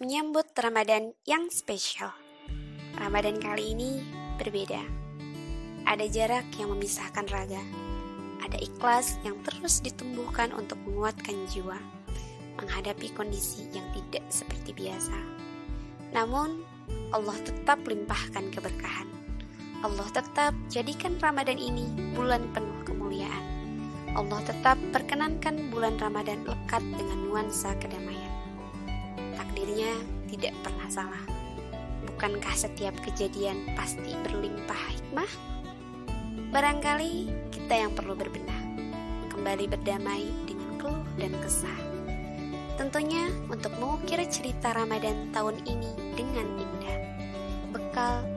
menyambut Ramadan yang spesial. Ramadan kali ini berbeda. Ada jarak yang memisahkan raga. Ada ikhlas yang terus ditumbuhkan untuk menguatkan jiwa menghadapi kondisi yang tidak seperti biasa. Namun, Allah tetap limpahkan keberkahan. Allah tetap jadikan Ramadan ini bulan penuh kemuliaan. Allah tetap perkenankan bulan Ramadan lekat dengan nuansa kedamaian takdirnya tidak pernah salah. Bukankah setiap kejadian pasti berlimpah hikmah? Barangkali kita yang perlu berbenah, kembali berdamai dengan keluh dan kesah. Tentunya untuk mengukir cerita Ramadan tahun ini dengan indah, bekal.